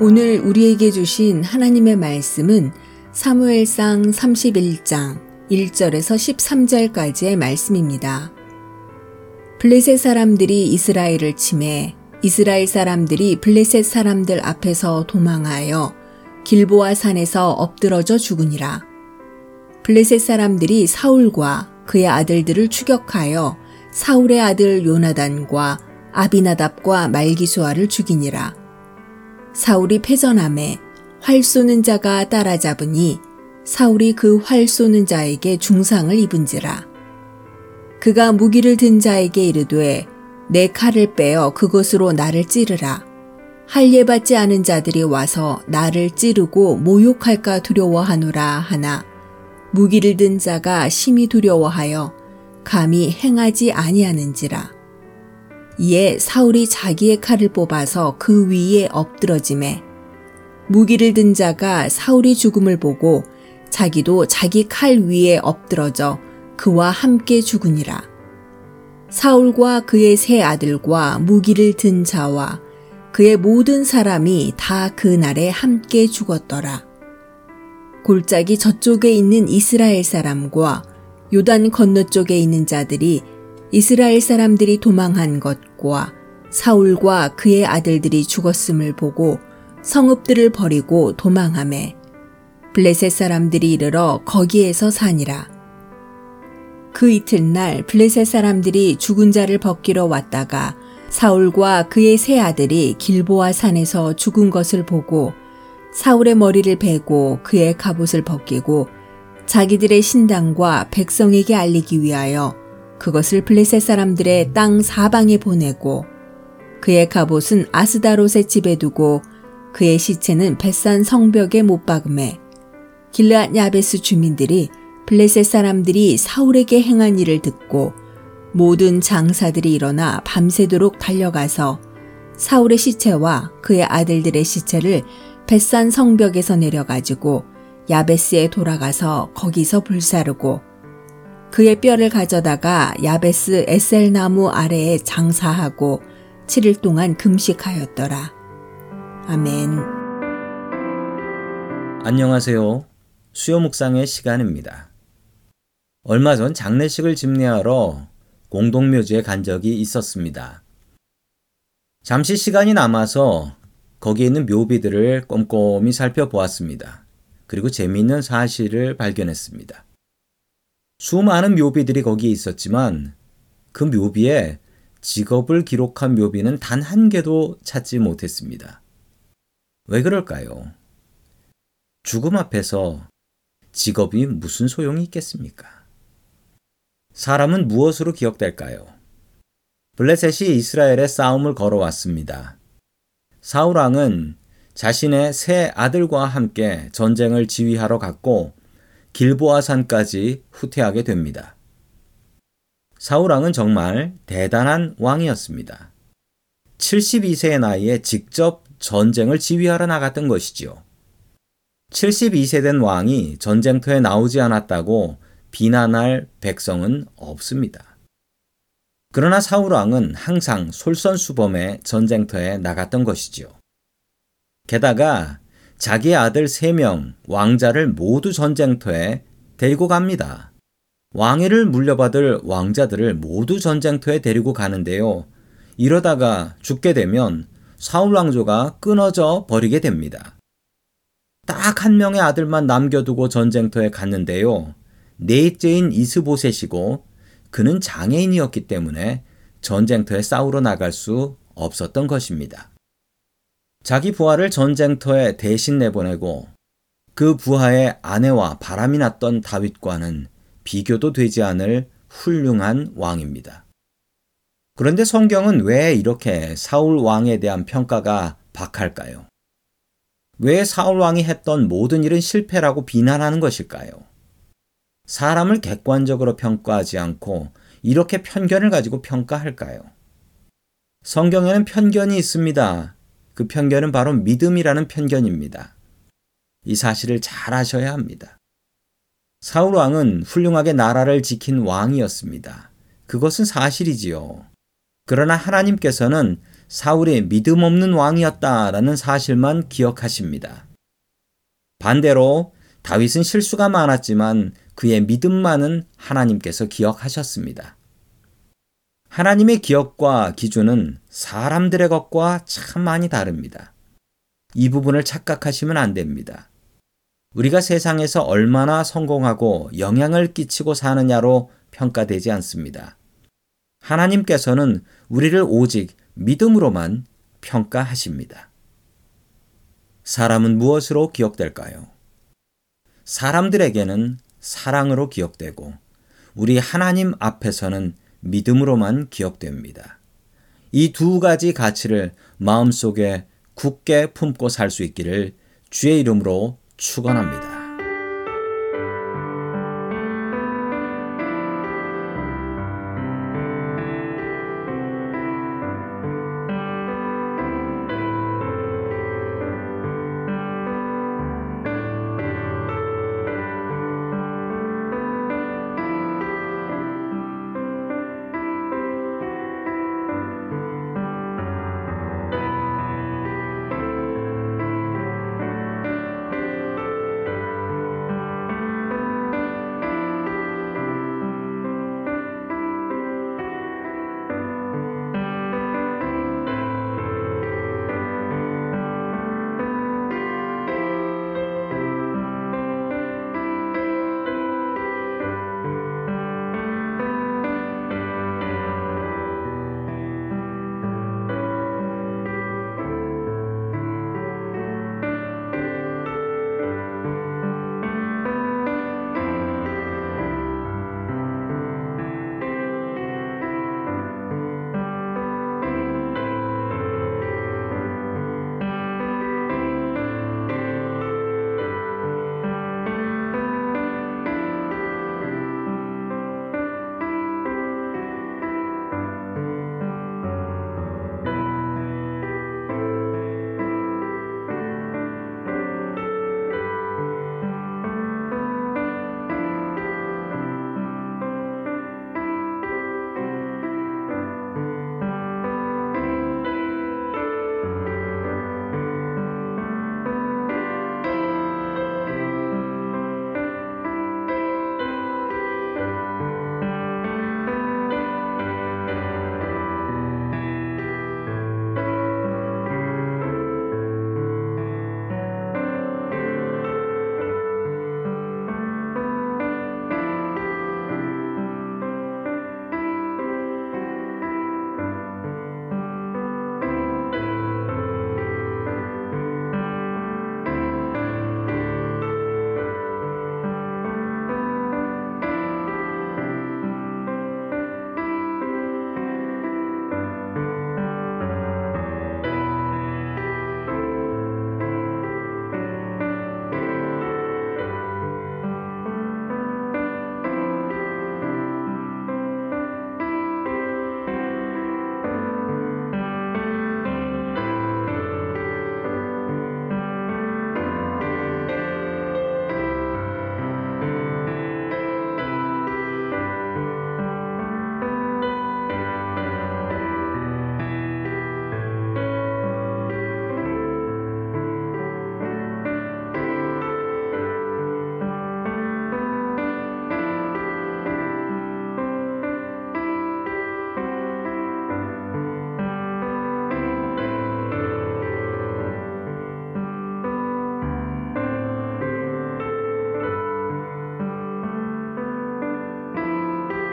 오늘 우리에게 주신 하나님의 말씀은 사무엘상 31장 1절에서 13절까지의 말씀입니다. 블레셋 사람들이 이스라엘을 침해 이스라엘 사람들이 블레셋 사람들 앞에서 도망하여 길보아 산에서 엎드러져 죽으니라. 블레셋 사람들이 사울과 그의 아들들을 추격하여 사울의 아들 요나단과 아비나답과 말기수아를 죽이니라. 사울이 패전함에 활 쏘는 자가 따라잡으니 사울이 그 활 쏘는 자에게 중상을 입은지라. 그가 무기를 든 자에게 이르되 내 칼을 빼어 그것으로 나를 찌르라. 할례받지 않은 자들이 와서 나를 찌르고 모욕할까 두려워하노라 하나 무기를 든 자가 심히 두려워하여 감히 행하지 아니하는지라. 이에 사울이 자기의 칼을 뽑아서 그 위에 엎드러짐에 무기를 든 자가 사울이 죽음을 보고 자기도 자기 칼 위에 엎드러져 그와 함께 죽으니라. 사울과 그의 세 아들과 무기를 든 자와 그의 모든 사람이 다 그 날에 함께 죽었더라. 골짜기 저쪽에 있는 이스라엘 사람과 요단 건너쪽에 있는 자들이 이스라엘 사람들이 도망한 것 과 사울과 그의 아들들이 죽었음을 보고 성읍들을 버리고 도망함에 블레셋 사람들이 이르러 거기에서 사니라. 그 이튿날 블레셋 사람들이 죽은 자를 벗기러 왔다가 사울과 그의 세 아들이 길보아 산에서 죽은 것을 보고 사울의 머리를 베고 그의 갑옷을 벗기고 자기들의 신당과 백성에게 알리기 위하여 그것을 블레셋 사람들의 땅 사방에 보내고 그의 갑옷은 아스다롯의 집에 두고 그의 시체는 벳산 성벽에 못 박음에 길르앗 야베스 주민들이 블레셋 사람들이 사울에게 행한 일을 듣고 모든 장사들이 일어나 밤새도록 달려가서 사울의 시체와 그의 아들들의 시체를 벳산 성벽에서 내려가지고 야베스에 돌아가서 거기서 불사르고 그의 뼈를 가져다가 야베스 에셀 나무 아래에 장사하고 7일 동안 금식하였더라. 아멘. 안녕하세요. 수요 묵상의 시간입니다. 얼마 전 장례식을 집례하러 공동묘지에 간 적이 있었습니다. 잠시 시간이 남아서 거기에 있는 묘비들을 꼼꼼히 살펴보았습니다. 그리고 재미있는 사실을 발견했습니다. 수많은 묘비들이 거기에 있었지만 그 묘비에 직업을 기록한 묘비는 단 한 개도 찾지 못했습니다. 왜 그럴까요? 죽음 앞에서 직업이 무슨 소용이 있겠습니까? 사람은 무엇으로 기억될까요? 블레셋이 이스라엘의 싸움을 걸어왔습니다. 사우랑은 자신의 세 아들과 함께 전쟁을 지휘하러 갔고 길보아산까지 후퇴하게 됩니다. 사우랑은 정말 대단한 왕이었습니다. 72세의 나이에 직접 전쟁을 지휘하러 나갔던 것이지요. 72세 된 왕이 전쟁터에 나오지 않았다고 비난할 백성은 없습니다. 그러나 사울왕은 항상 솔선수범의 전쟁터에 나갔던 것이지요. 게다가 자기 아들 3명 왕자를 모두 전쟁터에 데리고 갑니다. 왕위를 물려받을 왕자들을 모두 전쟁터에 데리고 가는데요. 이러다가 죽게 되면 사울 왕조가 끊어져 버리게 됩니다. 딱 한 명의 아들만 남겨두고 전쟁터에 갔는데요. 넷째인 이스보셋이고 그는 장애인이었기 때문에 전쟁터에 싸우러 나갈 수 없었던 것입니다. 자기 부하를 전쟁터에 대신 내보내고 그 부하의 아내와 바람이 났던 다윗과는 비교도 되지 않을 훌륭한 왕입니다. 그런데 성경은 왜 이렇게 사울 왕에 대한 평가가 박할까요? 왜 사울 왕이 했던 모든 일은 실패라고 비난하는 것일까요? 사람을 객관적으로 평가하지 않고 이렇게 편견을 가지고 평가할까요? 성경에는 편견이 있습니다. 그 편견은 바로 믿음이라는 편견입니다. 이 사실을 잘 아셔야 합니다. 사울 왕은 훌륭하게 나라를 지킨 왕이었습니다. 그것은 사실이지요. 그러나 하나님께서는 사울이 믿음 없는 왕이었다라는 사실만 기억하십니다. 반대로 다윗은 실수가 많았지만 그의 믿음만은 하나님께서 기억하셨습니다. 하나님의 기억과 기준은 사람들의 것과 참 많이 다릅니다. 이 부분을 착각하시면 안 됩니다. 우리가 세상에서 얼마나 성공하고 영향을 끼치고 사느냐로 평가되지 않습니다. 하나님께서는 우리를 오직 믿음으로만 평가하십니다. 사람은 무엇으로 기억될까요? 사람들에게는 사랑으로 기억되고 우리 하나님 앞에서는 믿음으로만 기억됩니다. 이 두 가지 가치를 마음속에 굳게 품고 살 수 있기를 주의 이름으로 축원합니다.